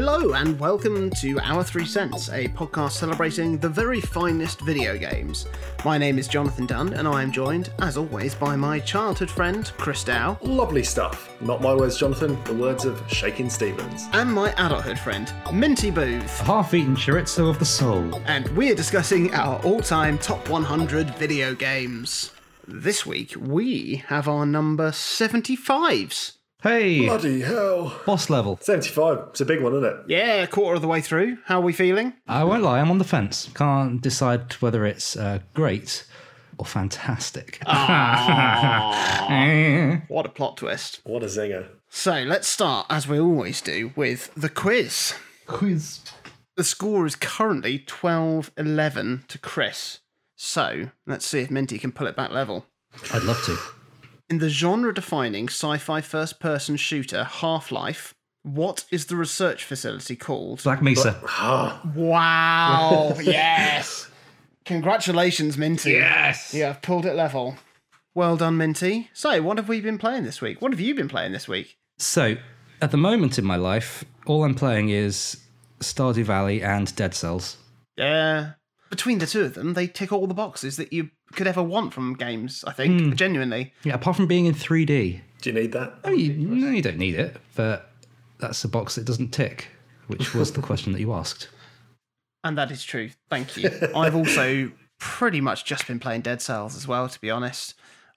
Hello, and welcome to Our Three Cents, a podcast celebrating the very finest video games. My name is Jonathan Dunn, and I am joined, as always, by my childhood friend, Chris Dow, Lovely stuff. Not my words, Jonathan, the words of Shakin' Stevens. and my adulthood friend, Minty Booth. half-eaten chorizo of the soul. And we're discussing our all time top 100 video games. This week, we have our number 75s. Hey, Bloody hell. boss level. 75. It's a big one, isn't it? Yeah, quarter of the way through. How are we feeling? I won't lie, I'm on the fence. Can't decide whether it's uh, great or fantastic. What a plot twist. What a zinger. So let's start, as we always do, with the quiz. Quiz. The score is currently 12 11 to Chris. So let's see if Minty can pull it back level. I'd love to. In the genre defining sci fi first person shooter Half Life, what is the research facility called? Black Mesa. Ah. Wow, yes. Congratulations, Minty. Yes. You have pulled it level. Well done, Minty. So, what have we been playing this week? What have you been playing this week? So, at the moment in my life, all I'm playing is Stardew Valley and Dead Cells. Yeah. Between the two of them, they tick all the boxes that you could ever want from games, I think, hmm. genuinely. Yeah, apart from being in 3D. Do you need that? I mean, you, no, you don't need it, but that's a box that doesn't tick, which was the question that you asked. And that is true. Thank you. I've also pretty much just been playing Dead Cells as well, to be honest.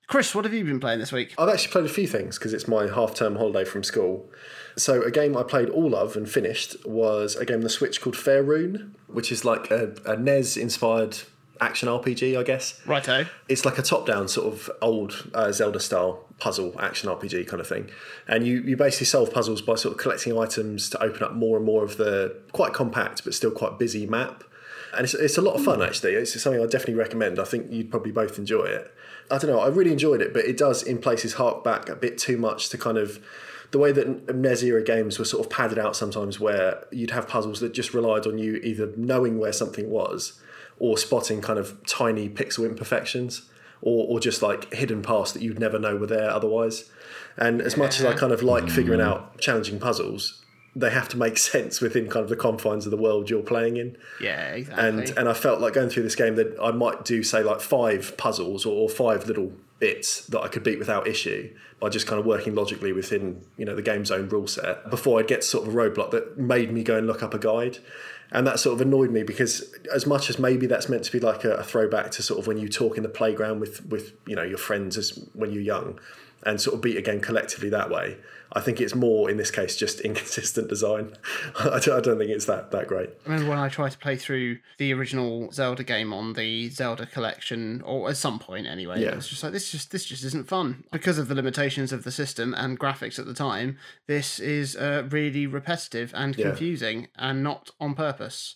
Chris, what have you been playing this week? I've actually played a few things because it's my half term holiday from school. So, a game I played all of and finished was a game on the Switch called Fairune, which is like a, a NES inspired action RPG, I guess. Righto. it's like a top-down sort of old uh, Zelda-style puzzle action RPG kind of thing, and you you basically solve puzzles by sort of collecting items to open up more and more of the quite compact but still quite busy map. And it's, it's a lot of fun actually. It's something I definitely recommend. I think you'd probably both enjoy it. I don't know. I really enjoyed it, but it does in places hark back a bit too much to kind of the way that NES era games were sort of padded out sometimes, where you'd have puzzles that just relied on you either knowing where something was or spotting kind of tiny pixel imperfections or, or just like hidden paths that you'd never know were there otherwise. And as much as I kind of like figuring hmm. out challenging puzzles, they have to make sense within kind of the confines of the world you're playing in. Yeah, exactly. And and I felt like going through this game that I might do say like five puzzles or, or five little bits that I could beat without issue by just kind of working logically within you know the game's own rule set before I'd get sort of a roadblock that made me go and look up a guide. And that sort of annoyed me because as much as maybe that's meant to be like a, a throwback to sort of when you talk in the playground with with you know your friends as when you're young and sort of beat again collectively that way. I think it's more in this case just inconsistent design. I don't, I don't think it's that that great. I remember when I tried to play through the original Zelda game on the Zelda collection, or at some point anyway. Yeah. It was just like this just this just isn't fun because of the limitations of the system and graphics at the time. This is uh, really repetitive and Yeah. confusing, and not on purpose.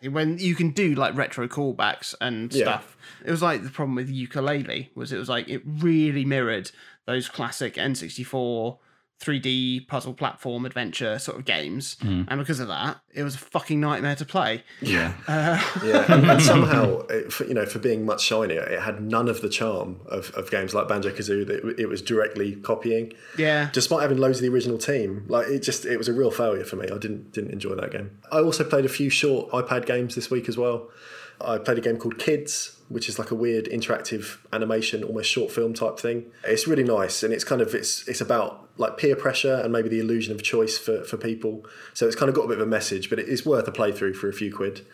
When you can do like retro callbacks and Yeah. stuff, it was like the problem with Yooka-Laylee was it was like it really mirrored those classic N64 3D puzzle platform adventure sort of games, hmm. and because of that, it was a fucking nightmare to play. Yeah. Uh, yeah, and, and somehow, it, for, you know, for being much shinier, it had none of the charm of, of games like Banjo Kazooie that it, it was directly copying. Yeah, Despite having loads of the original team, like it just it was a real failure for me. I didn't didn't enjoy that game. I also played a few short iPad games this week as well. I played a game called Kids, which is like a weird interactive animation, almost short film type thing. It's really nice, and it's kind of it's it's about like peer pressure and maybe the illusion of choice for for people. So it's kind of got a bit of a message, but it is worth a playthrough for a few quid.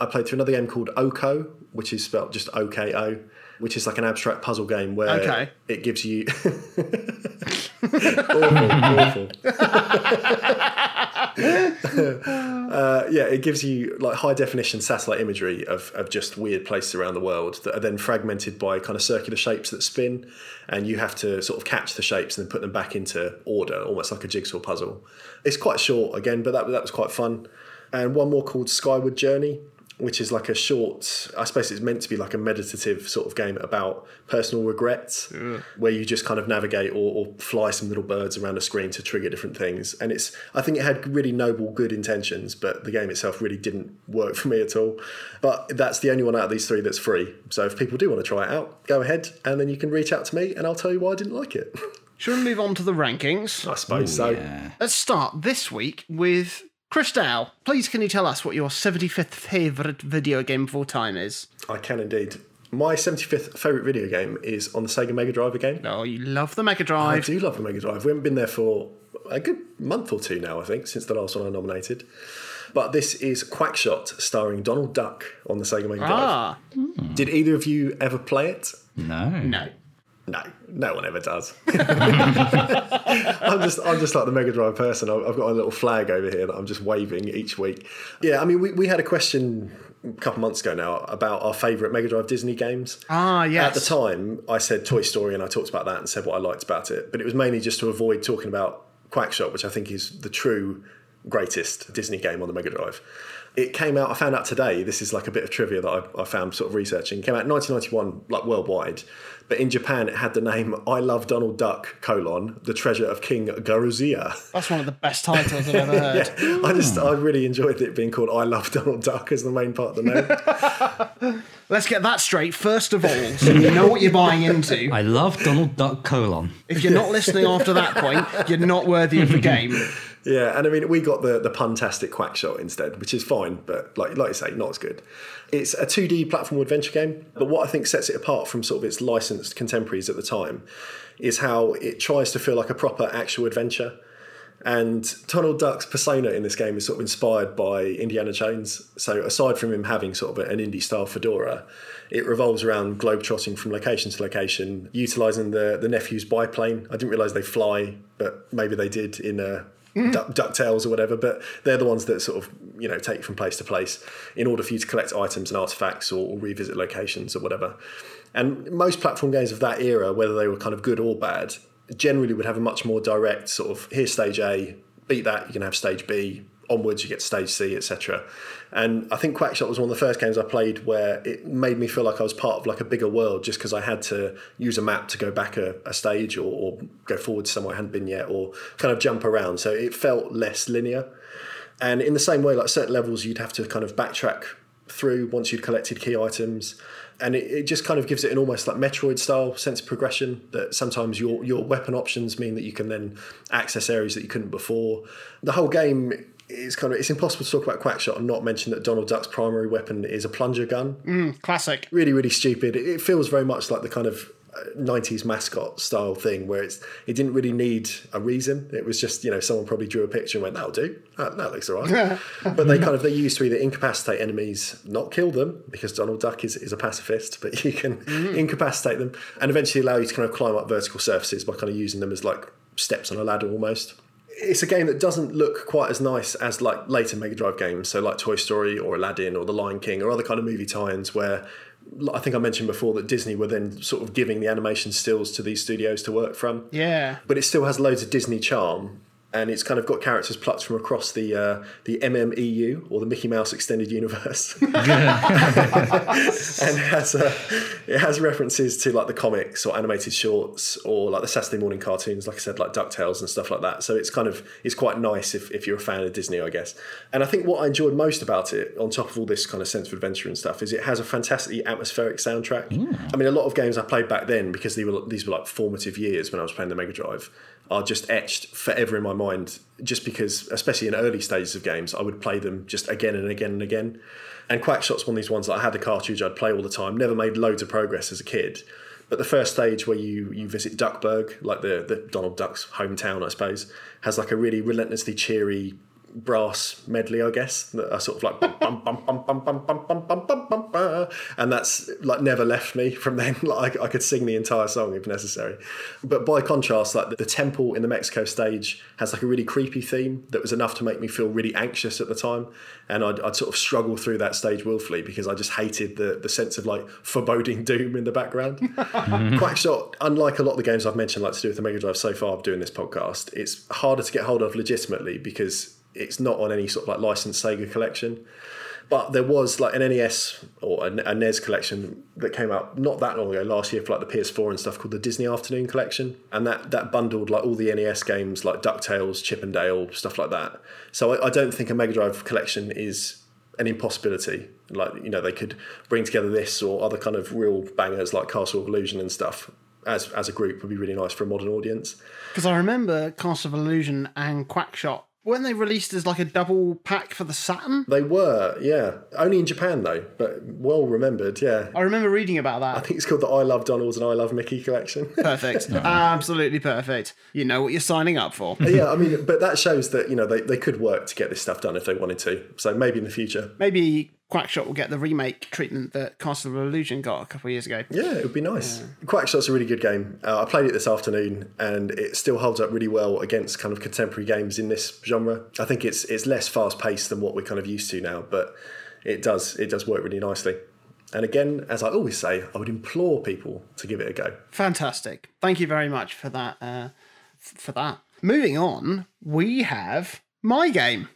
I played through another game called Oko, which is spelled just O K O, which is like an abstract puzzle game where Okay. it gives you awful, awful. uh, yeah, it gives you like high definition satellite imagery of, of just weird places around the world that are then fragmented by kind of circular shapes that spin, and you have to sort of catch the shapes and then put them back into order, almost like a jigsaw puzzle. It's quite short again, but that that was quite fun. And one more called Skyward Journey, which is like a short, I suppose it's meant to be like a meditative sort of game about personal regrets, where you just kind of navigate or, or fly some little birds around a screen to trigger different things. And it's, I think it had really noble, good intentions, but the game itself really didn't work for me at all. But that's the only one out of these three that's free. So if people do want to try it out, go ahead, and then you can reach out to me, and I'll tell you why I didn't like it. should we move on to the rankings? I suppose so. Yeah. Let's start this week with Chris Dow, please can you tell us what your 75th favourite video game of all time is? I can indeed. My 75th favourite video game is on the Sega Mega Drive again. Oh, you love the Mega Drive. I do love the Mega Drive. We haven't been there for a good month or two now, I think, since the last one I nominated. But this is Quackshot, starring Donald Duck on the Sega Mega Drive. Ah, Did either of you ever play it? No. no. No, no one ever does. I'm just, I'm just like the Mega Drive person. I've I've got a little flag over here that I'm just waving each week. Yeah, I mean, we, we had a question a couple months ago now about our favourite Mega Drive Disney games. Ah, yes. At the time, I said Toy Story and I talked about that and said what I liked about it. But it was mainly just to avoid talking about Quackshot, which I think is the true greatest Disney game on the Mega Drive. It came out, I found out today, this is like a bit of trivia that I, I found sort of researching. It came out in 1991, like worldwide. But in Japan, it had the name I Love Donald Duck, colon, The Treasure of King Garuzia. That's one of the best titles I've ever heard. Yeah, I just, I really enjoyed it being called I Love Donald Duck as the main part of the name. Let's get that straight, first of all, so you know what you're buying into. I love Donald Duck colon. If you're not listening after that point, you're not worthy of the game. Yeah, and I mean, we got the the puntastic Quackshot instead, which is fine, but like like you say, not as good. It's a 2D platform adventure game, but what I think sets it apart from sort of its licensed contemporaries at the time is how it tries to feel like a proper actual adventure. And Donald Duck's persona in this game is sort of inspired by Indiana Jones. So aside from him having sort of an indie style fedora, it revolves around globetrotting from location to location, utilizing the the nephew's biplane. I didn't realize they fly, but maybe they did in uh, Mm-hmm. Duck, Ducktales or whatever. But they're the ones that sort of you know take from place to place in order for you to collect items and artifacts or, or revisit locations or whatever. And most platform games of that era, whether they were kind of good or bad, generally would have a much more direct sort of here's stage A, beat that, you can have stage B, onwards you get stage C, etc. And I think Quackshot was one of the first games I played where it made me feel like I was part of like a bigger world just because I had to use a map to go back a, a stage or, or go forward somewhere I hadn't been yet or kind of jump around. So it felt less linear. And in the same way, like certain levels, you'd have to kind of backtrack through once you'd collected key items. And it, it just kind of gives it an almost like Metroid style sense of progression that sometimes your, your weapon options mean that you can then access areas that you couldn't before. The whole game is kind of, it's impossible to talk about Quackshot and not mention that Donald Duck's primary weapon is a plunger gun. Classic. really really stupid. It, feels very much like the kind of uh, 90s mascot style thing where it's it didn't really need a reason. It was just you know someone probably drew a picture and went that'll do. That, that looks all right. But they kind of they used to either incapacitate enemies not kill them because donald duck is, is a pacifist but you can incapacitate them and eventually allow you to kind of climb up vertical surfaces by kind of using them as like steps on a ladder almost it's a game that doesn't look quite as nice as like later Mega Drive games, so like Toy Story or Aladdin or The Lion King or other kind of movie tie-ins where I think I mentioned before that Disney were then sort of giving the animation stills to these studios to work from. Yeah. But it still has loads of Disney charm. And it's kind of got characters plucked from across the uh, the MMEU or the Mickey Mouse Extended Universe, and it has uh, it has references to like the comics or animated shorts or like the Saturday morning cartoons, like I said, like Ducktales and stuff like that. So it's kind of it's quite nice if, if you're a fan of Disney, I guess. And I think what I enjoyed most about it, on top of all this kind of sense of adventure and stuff, is it has a fantastically atmospheric soundtrack. I mean, a lot of games I played back then because they were these were like formative years when I was playing the Mega Drive are just etched forever in my mind just because especially in early stages of games I would play them just again and again and again. And Quackshot's one of these ones that I had the cartridge I'd play all the time never made loads of progress as a kid. But the first stage where you you visit Duckburg like the, the Donald Duck's hometown I suppose has like a really relentlessly cheery brass medley, I guess, that are sort of like bum, bum, bum, bum, bum, bum, bum, bum, bum, bum, bum, and that's like never left me from then. Like I could sing the entire song if necessary. But by contrast, like the temple in the Mexico stage has like a really creepy theme that was enough to make me feel really anxious at the time, and I'd, I'd sort of struggle through that stage willfully because I just hated the the sense of like foreboding doom in the background. Quackshot, unlike a lot of the games I've mentioned, like to do with the Mega Drive so far doing this podcast, it's harder to get hold of legitimately because it's not on any sort of like licensed Sega collection. But there was like an NES or a, NES collection that came out not that long ago, last year for like the PS4 and stuff, called the Disney Afternoon Collection, and that that bundled like all the NES games like Ducktales, Chip and Dale, stuff like that. So I, I don't think a Mega Drive collection is an impossibility. Like you know, they could bring together this or other kind of real bangers like Castle of Illusion and stuff as as a group would be really nice for a modern audience. Because I remember Castle of Illusion and Quackshot Weren't they released as like a double pack for the Saturn? They were, yeah. Only in Japan though, but well remembered, yeah. I remember reading about that. I think it's called the I Love Donald's and I Love Mickey collection. Perfect. Absolutely perfect. You know what you're signing up for. yeah, I mean, but that shows that, you know, they, they could work to get this stuff done if they wanted to. So maybe in the future. Maybe Quackshot will get the remake treatment that Castle of Illusion got a couple of years ago. Yeah, it would be nice. Quackshot's a really good game. Uh, I played it this afternoon, and it still holds up really well against kind of contemporary games in this genre. I think it's it's less fast paced than what we're kind of used to now, but it does it does work really nicely. And again, as I always say, I would implore people to give it a go. Fantastic. Thank you very much for that. Uh, f- for that. Moving on, we have my game.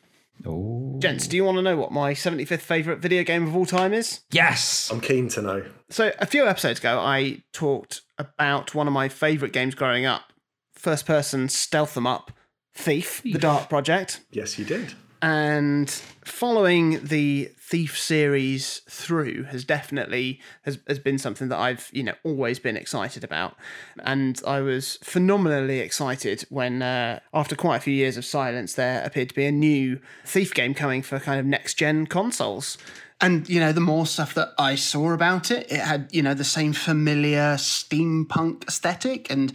Oh. Gents, do you want to know what my 75th favourite video game of all time is? Yes. I'm keen to know. So, a few episodes ago, I talked about one of my favourite games growing up first person stealth 'em up, Thief, the Dark Project. Yes, you did. And following the thief series through has definitely has, has been something that i've you know always been excited about. And i was phenomenally excited when uh, after quite a few years of silence there appeared to be a new thief game coming for kind of next gen consoles. And you know the more stuff that i saw about it it had you know the same familiar steampunk aesthetic and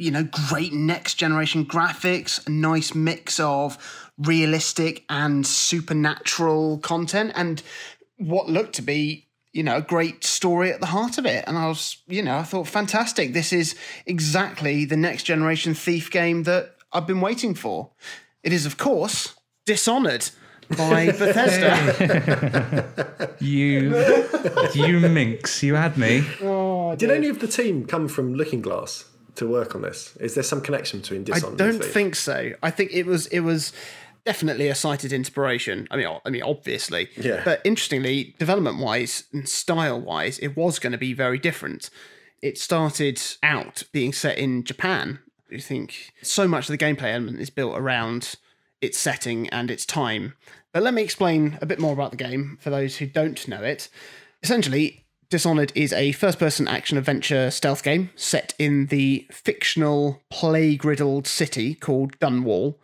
you know, great next generation graphics, a nice mix of realistic and supernatural content, and what looked to be, you know, a great story at the heart of it. And I was, you know, I thought, fantastic. This is exactly the next generation Thief game that I've been waiting for. It is, of course, Dishonored by Bethesda. You, you minx, you had me. Oh, did any of the team come from Looking Glass to work on this? Is there some connection between Dishonored? I don't and Thief? think so. I think it was it was definitely a cited inspiration. I mean, I mean, obviously, Yeah. But interestingly, development wise and style wise, it was going to be very different. It started out being set in Japan. I think so much of the gameplay element is built around its setting and its time. But let me explain a bit more about the game for those who don't know it. Essentially, Dishonored is a first person action adventure stealth game set in the fictional plague riddled city called Dunwall.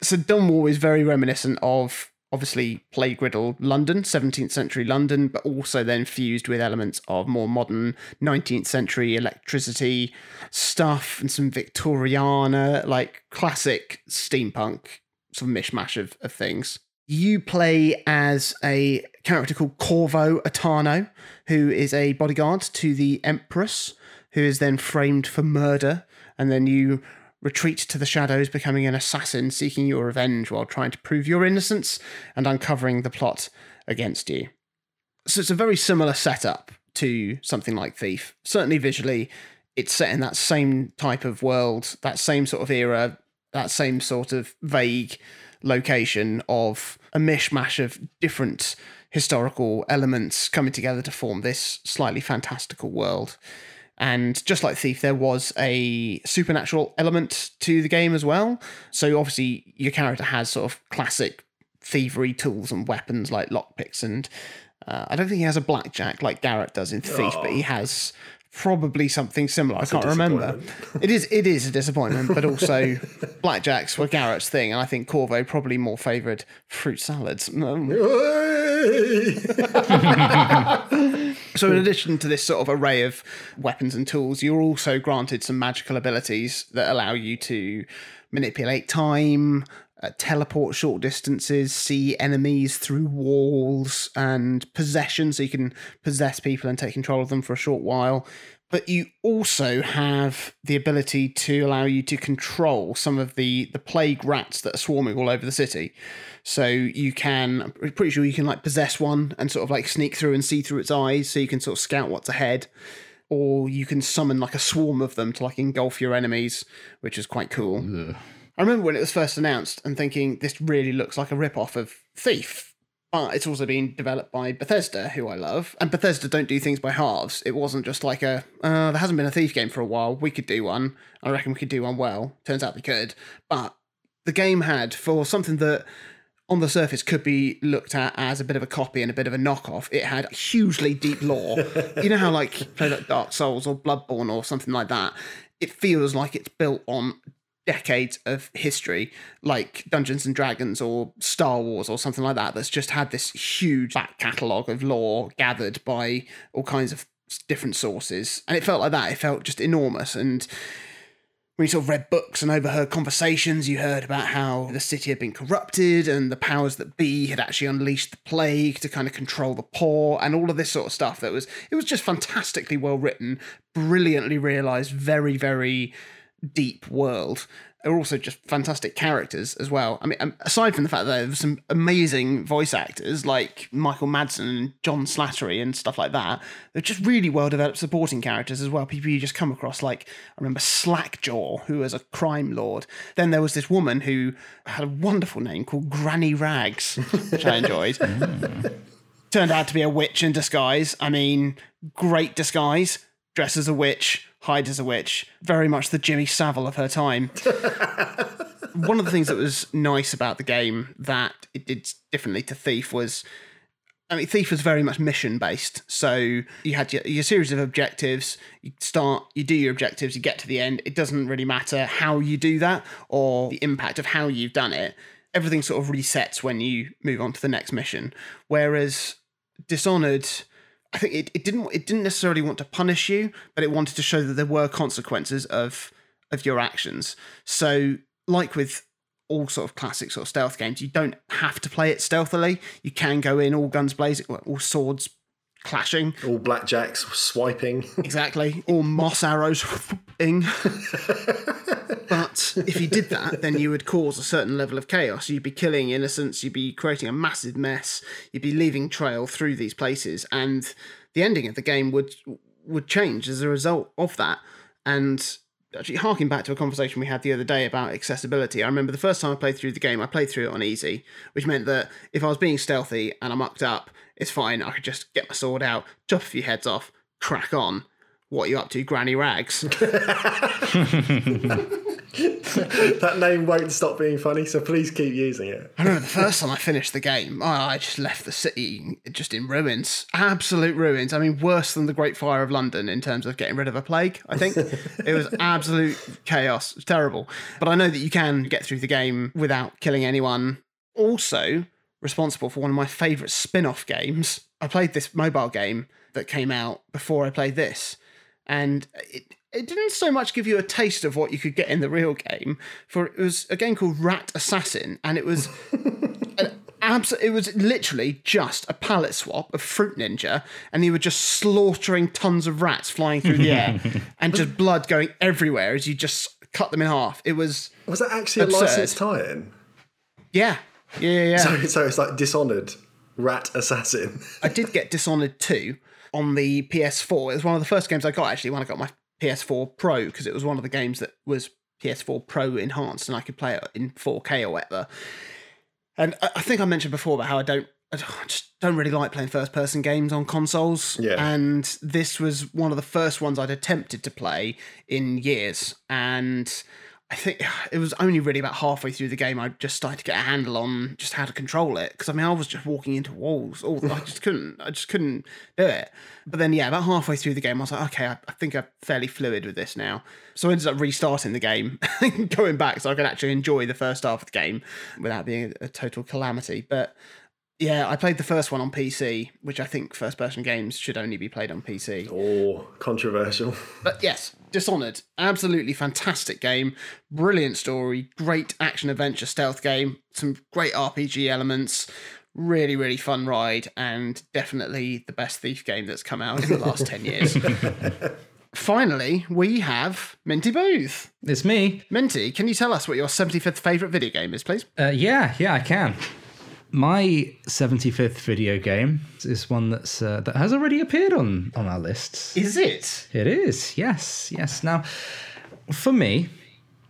So, Dunwall is very reminiscent of obviously plague riddled London, 17th century London, but also then fused with elements of more modern 19th century electricity stuff and some Victoriana, like classic steampunk sort of mishmash of, of things. You play as a character called Corvo Attano, who is a bodyguard to the Empress, who is then framed for murder, and then you retreat to the shadows, becoming an assassin seeking your revenge while trying to prove your innocence and uncovering the plot against you. So it's a very similar setup to something like Thief. Certainly visually, it's set in that same type of world, that same sort of era, that same sort of vague location of a mishmash of different historical elements coming together to form this slightly fantastical world. And just like Thief, there was a supernatural element to the game as well. So obviously, your character has sort of classic thievery tools and weapons like lockpicks, and uh, I don't think he has a blackjack like Garrett does in Thief, but he has probably something similar. I can't remember. It is it is a disappointment, but also blackjacks were Garrett's thing, and I think Corvo probably more favoured fruit salads. So, in addition to this sort of array of weapons and tools, you're also granted some magical abilities that allow you to manipulate time, uh, teleport short distances, see enemies through walls, and possession, so you can possess people and take control of them for a short while. But you also have the ability to allow you to control some of the the plague rats that are swarming all over the city. So you can, I'm pretty sure you can like possess one and sort of like sneak through and see through its eyes, so you can sort of scout what's ahead. Or you can summon like a swarm of them to like engulf your enemies, which is quite cool. I remember when it was first announced and thinking this really looks like a rip-off of Thief, but it's also been developed by Bethesda, who I love. And Bethesda don't do things by halves. It wasn't just like a, uh, there hasn't been a Thief game for a while. We could do one. I reckon we could do one well. Turns out we could. But the game had, for something that on the surface could be looked at as a bit of a copy and a bit of a knockoff, it had hugely deep lore. you know how, like, play like Dark Souls or Bloodborne or something like that? It feels like it's built on decades of history, like Dungeons and Dragons or Star Wars or something like that, that's just had this huge back catalogue of lore gathered by all kinds of different sources. And it felt like that. It felt just enormous. And when you sort of read books and overheard conversations, you heard about how the city had been corrupted and the powers that be had actually unleashed the plague to kind of control the poor and all of this sort of stuff. That was it was just fantastically well written, brilliantly realized, very very deep world are also just fantastic characters as well. I mean, um, aside from the fact that there were some amazing voice actors like Michael Madsen and John Slattery and stuff like that, they're just really well developed supporting characters as well. People you just come across, like I remember Slackjaw, who was a crime lord. Then there was this woman who had a wonderful name called Granny Rags, which I enjoyed. Turned out to be a witch in disguise. I mean, great disguise. Dress as a witch, hide as a witch. Very much the Jimmy Savile of her time. One of the things that was nice about the game that it did differently to Thief was I mean, Thief was very much mission based. So you had your, your, series of objectives. You start, you do your objectives, you get to the end. It doesn't really matter how you do that or the impact of how you've done it. Everything sort of resets when you move on to the next mission. Whereas Dishonored I think it, it didn't it didn't necessarily want to punish you, but it wanted to show that there were consequences of of your actions. So, like with all sort of classic sort of stealth games, you don't have to play it stealthily. You can go in all guns blazing, all swords clashing, all blackjacks swiping, exactly, all moss arrows. ing. but if you did that, then you would cause a certain level of chaos. You'd be killing innocents, you'd be creating a massive mess, you'd be leaving trail through these places, and the ending of the game would would change as a result of that. And actually harking back to a conversation we had the other day about accessibility, I remember the first time I played through the game, I played through it on easy, which meant that if I was being stealthy and I mucked up, it's fine. I could just get my sword out, chop a few heads off, crack on. What are you up to, Granny Rags? that name won't stop being funny, so please keep using it. I remember the first time I finished the game, I just left the city just in ruins. Absolute ruins. I mean, worse than the Great Fire of London in terms of getting rid of a plague, I think. it was absolute chaos. It was terrible. But I know that you can get through the game without killing anyone. Also, responsible for one of my favourite spin off games. I played this mobile game that came out before I played this. And it, it didn't so much give you a taste of what you could get in the real game. For it was a game called Rat Assassin, and it was an abs- It was literally just a palette swap of Fruit Ninja, and you were just slaughtering tons of rats flying through the air, and just blood going everywhere as you just cut them in half. It was was that actually absurd. a licensed tie-in? Yeah, yeah, yeah. yeah. So, so it's like Dishonored, Rat Assassin. I did get Dishonored 2 on the PS4. It was one of the first games I got actually when I got my PS4 Pro because it was one of the games that was PS4 Pro enhanced and I could play it in 4K or whatever. And I think I mentioned before about how I don't I just don't really like playing first person games on consoles. Yeah. And this was one of the first ones I'd attempted to play in years. And I think it was only really about halfway through the game I just started to get a handle on just how to control it because I mean I was just walking into walls. All I just couldn't. I just couldn't do it. But then yeah, about halfway through the game, I was like, okay, I, I think I'm fairly fluid with this now. So I ended up restarting the game, going back so I could actually enjoy the first half of the game without being a, a total calamity. But yeah, I played the first one on PC, which I think first person games should only be played on PC. Oh, controversial. But yes, Dishonored, absolutely fantastic game, brilliant story, great action adventure stealth game, some great RPG elements, really, really fun ride, and definitely the best Thief game that's come out in the last 10 years. Finally, we have Minty Booth. It's me. Minty, can you tell us what your 75th favourite video game is, please? Uh, yeah, yeah, I can. My 75th video game is one that's uh, that has already appeared on on our lists. Is it? It is. Yes, yes. Now, for me,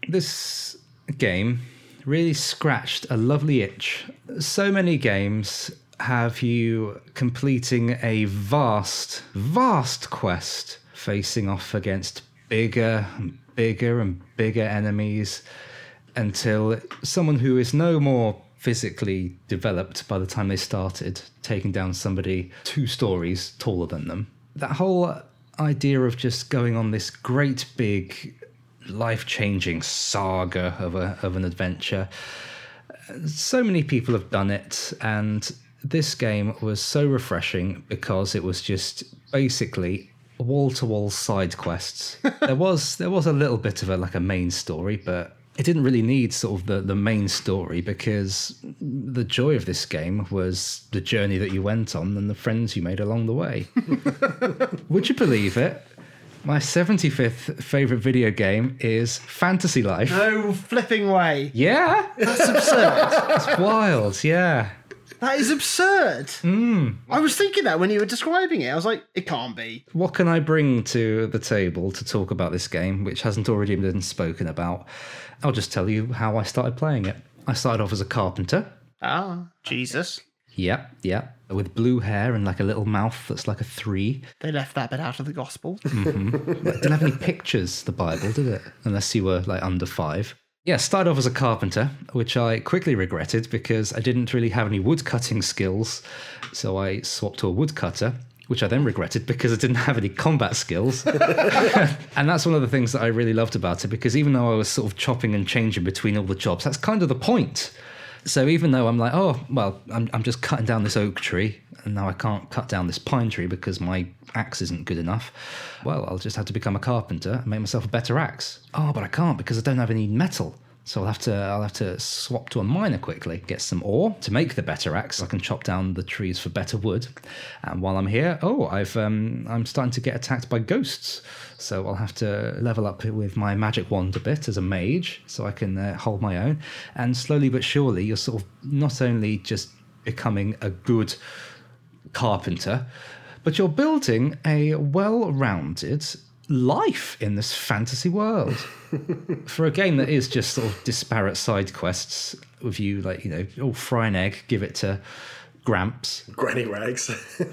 this game really scratched a lovely itch. So many games have you completing a vast, vast quest facing off against bigger and bigger and bigger enemies until someone who is no more physically developed by the time they started taking down somebody two stories taller than them. That whole idea of just going on this great big life changing saga of, a, of an adventure. So many people have done it, and this game was so refreshing because it was just basically wall to wall side quests. there was there was a little bit of a like a main story, but it didn't really need sort of the, the main story because the joy of this game was the journey that you went on and the friends you made along the way. Would you believe it? My 75th favorite video game is Fantasy Life. No flipping way. Yeah, That's absurd. it's wild. Yeah. That is absurd. I was thinking that when you were describing it. I was like, it can't be. What can I bring to the table to talk about this game, which hasn't already been spoken about? I'll just tell you how I started playing it. I started off as a carpenter. Ah, Jesus. Yep, yep. With blue hair and like a little mouth that's like a three. They left that bit out of the gospel. It didn't have any pictures, the Bible, did it? Unless you were like under five. Yeah, started off as a carpenter, which I quickly regretted because I didn't really have any wood cutting skills. So I swapped to a woodcutter, which I then regretted because I didn't have any combat skills. and that's one of the things that I really loved about it because even though I was sort of chopping and changing between all the jobs, that's kind of the point. So even though I'm like, oh, well, I'm, I'm just cutting down this oak tree and now I can't cut down this pine tree because my axe isn't good enough, well, I'll just have to become a carpenter and make myself a better axe. Oh, but I can't because I don't have any metal. So I'll have to I'll have to swap to a miner quickly, get some ore to make the better axe. I can chop down the trees for better wood. And while I'm here, oh, I've um, I'm starting to get attacked by ghosts. So I'll have to level up with my magic wand a bit as a mage, so I can uh, hold my own. And slowly but surely, you're sort of not only just becoming a good carpenter, but you're building a well-rounded life in this fantasy world. For a game that is just sort of disparate side quests with you like you know oh fry an egg give it to gramps. Granny rags.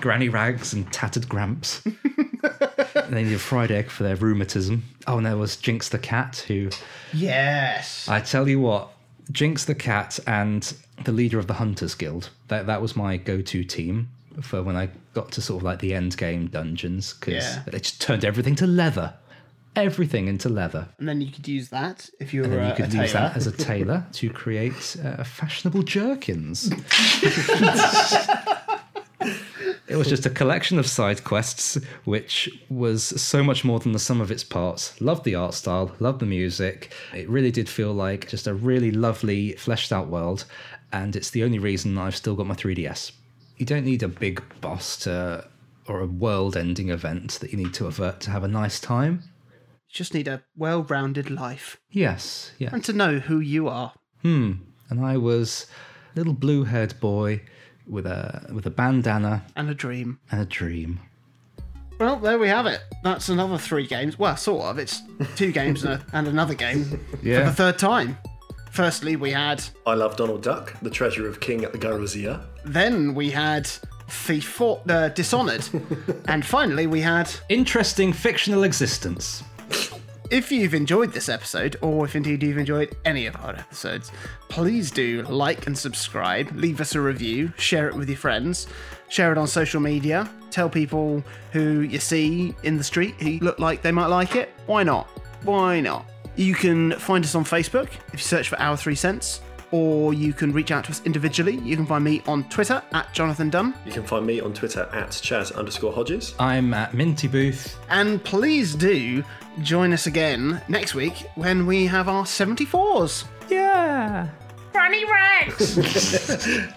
granny rags and tattered gramps. And they need a fried egg for their rheumatism. Oh and there was jinx the cat who Yes. i tell you what jinx the cat and the leader of the hunters guild that, that was my go-to team for when i got to sort of like the end game dungeons because Yeah. they just turned everything to leather everything into leather and then you could use that if you were And then you could use tailor. that as a tailor to create uh, fashionable jerkins. it was just a collection of side quests, which was so much more than the sum of its parts. Loved the art style, loved the music. It really did feel like just a really lovely, fleshed out world. And it's the only reason I've still got my 3DS. You don't need a big boss to, or a world ending event that you need to avert to have a nice time. You just need a well-rounded life Yes, yeah. and to know who you are. Hmm. And I was a little blue-haired boy with a with a bandana And a dream. and a dream. Well, there we have it. That's another three games. Well, sort of. It's two games and, a, and another game for the third time. Firstly, we had. I love Donald Duck, the treasure of King at the Garuzia. Then we had Thief for, uh, Dishonored. and finally, we had. Interesting fictional existence. If you've enjoyed this episode, or if indeed you've enjoyed any of our episodes, please do like and subscribe, leave us a review, share it with your friends, share it on social media, tell people who you see in the street who look like they might like it. Why not? Why not? You can find us on Facebook if you search for Our Three Cents, or you can reach out to us individually. You can find me on Twitter at Jonathan Dunn. You can find me on Twitter at Chaz underscore Hodges. I'm at Minty Booth. And please do join us again next week when we have our 74s. Yeah. Granny Rex!